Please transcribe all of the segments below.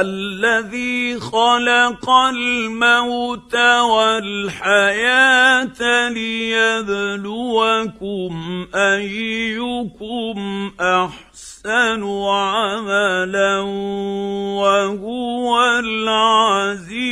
الذي خلق الموت والحياة ليبلوكم أيكم أحسن عملا وهو العزيز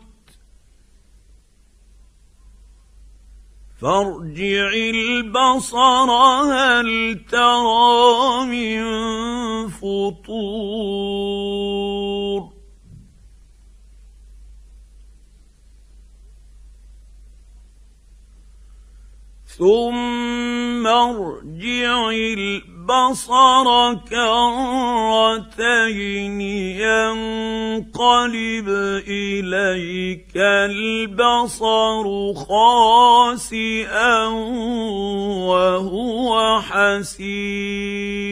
فارجع البصر هل ترى من فطور؟ ثم ارجع البصر كرتين ينقلب إليك البصر خاسئا وهو حسير.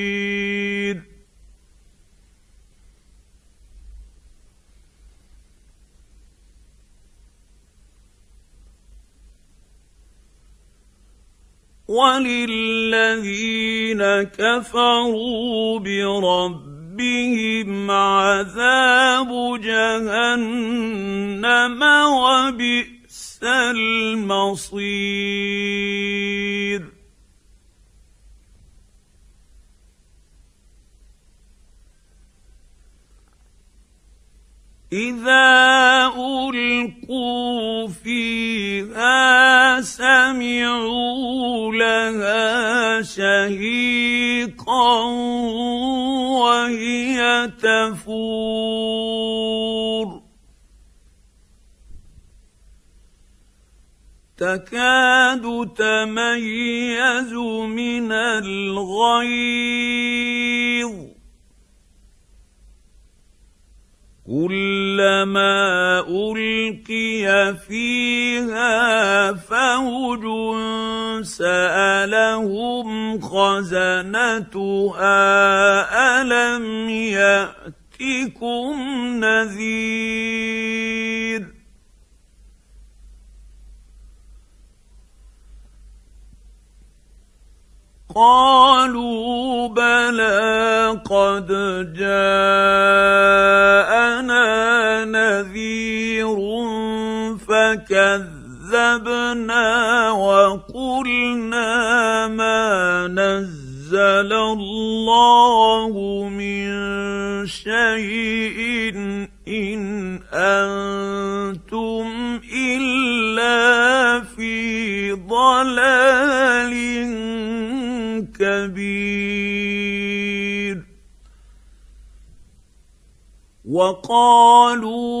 وللذين كفروا بربهم عذاب جهنم وبئس المصير اذا ألقوا فيها سمعوا لها شهيقا وهي تفور. تكاد تميز من الغيظ. كلما ألقي فيها فوج سألهم خزنتها ألم يأتكم نذير؟ قالوا بلى قد جاءنا نذير فكذبنا وقلنا ما نزل الله من شيء ان أنتم الا في ضلال كبير وقالوا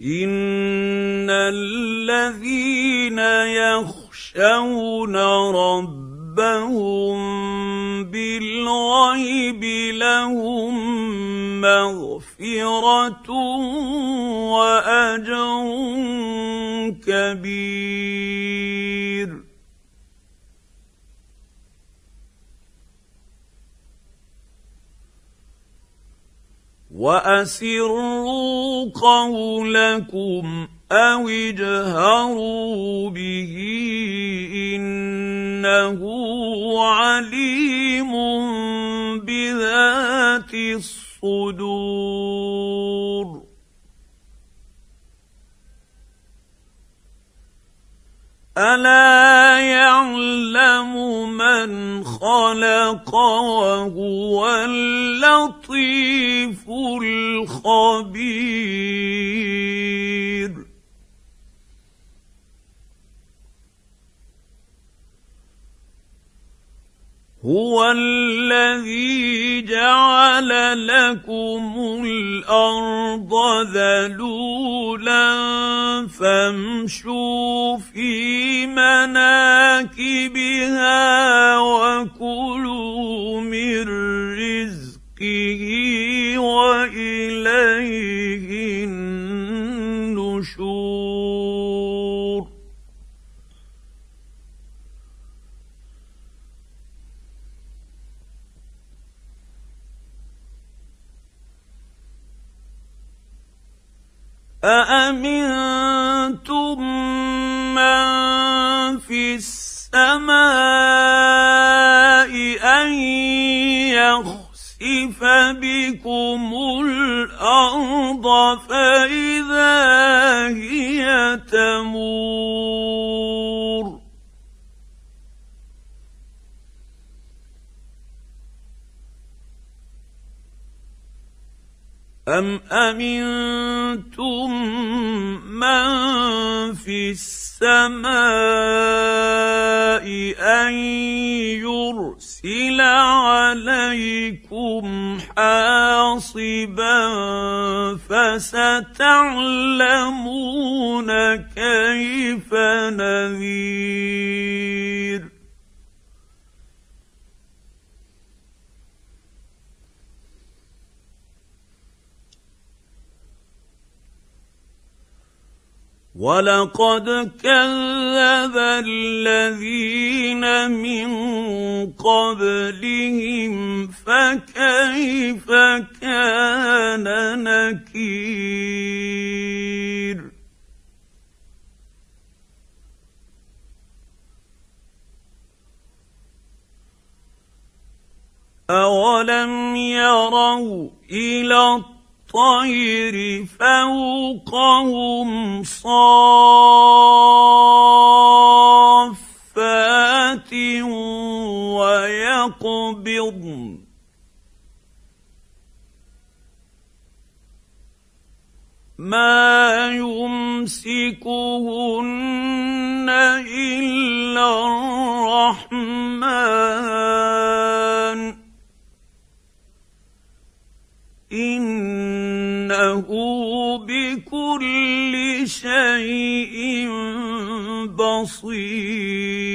ان الذين يخشون ربهم بالغيب لهم مغفره واجر كبير. وأسروا قولكم أو اجهروا به إنه عليم بذات الصدور. الا يعلم من خلق وهو اللطيف الخبير هو الذي جعل لكم الأرض ذلولا فامشوا في مناكبها وكلوا من رزقه وإليه النشور. أأمنتم من في السماء أن يخسف بكم الأرض فإذا هي تمور أم أمنتم من في السماء أن يرسل عليكم حاصبا فستعلمون كيف نذير ولقد كذب الذين من قبلهم فكيف كان نكير اولم يروا إلى الطير فوقهم صافات ويقبضن ما يمسكهن إلا الرحمن. شيء بصير.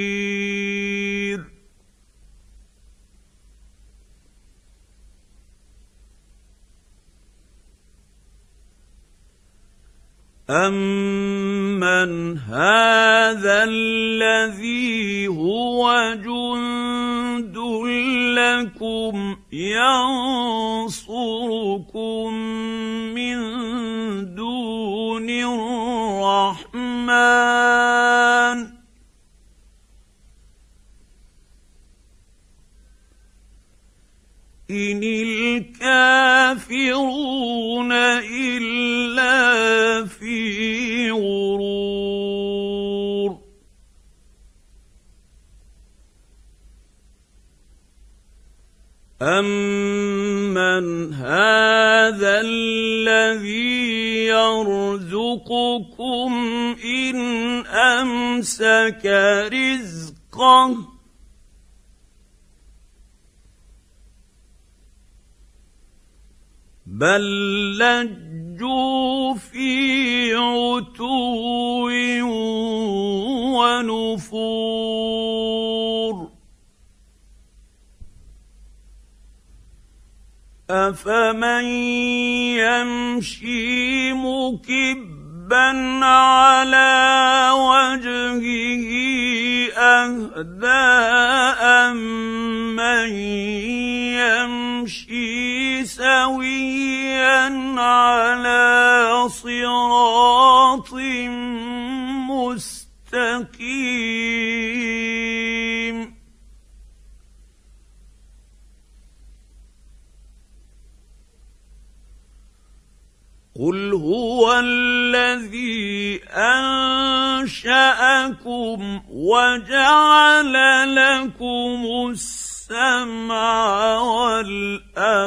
امن هذا الذي هو جند لكم ينصركم من إن الكافرون إلا في غرور. امن هذا الذي يرزقكم ان امسك رزقه بل لجوا في عتو ونفور. افمن يمشي مكبا على وجهه اهدى امن يمشي سويا على صراط مستقيم. قل هو الذي انشاكم وجعل لكم السمع السمع والأبصار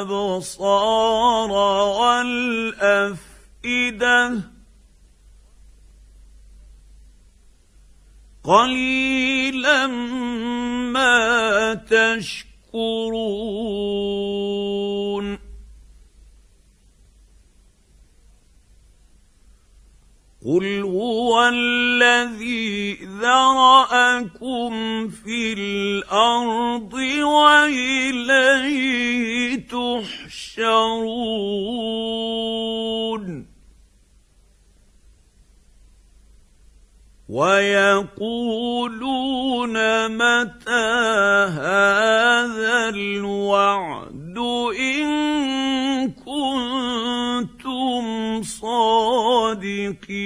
والأفئدة. قليلا ما تشكرون. قل هو الذي ذراكم في الأرض واليه تحشرون ويقولون متى هذا الوعد ان صادقين.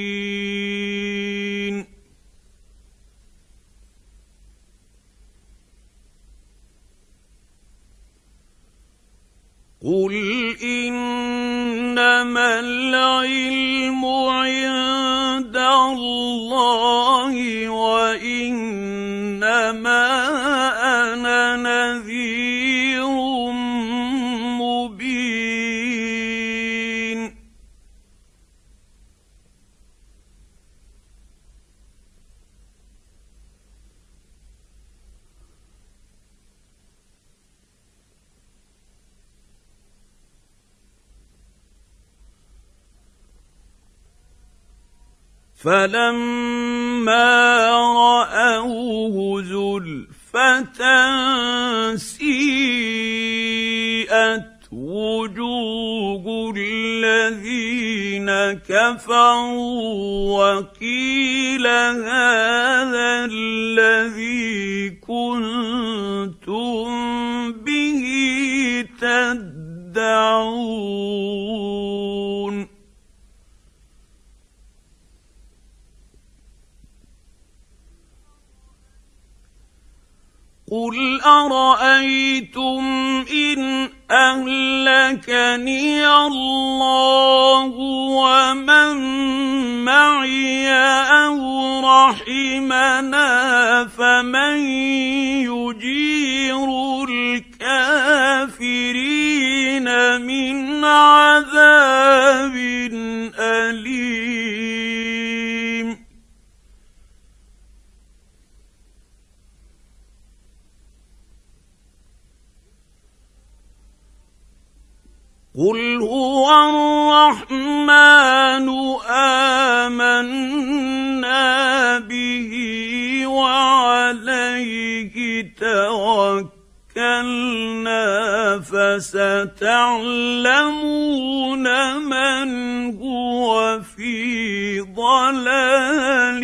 قل انما العلم عند الله وانما فلما راوه زلفه سيئت وجوه الذين كفروا وقيل هذا الذي كنتم به تدعون قل ارايتم ان اهلكني الله ومن معي أو رحمنا فمن يجير الكافرين من عذاب اليم قل هو الرحمن امنا به وعليه توكلنا فستعلمون من هو في ضلال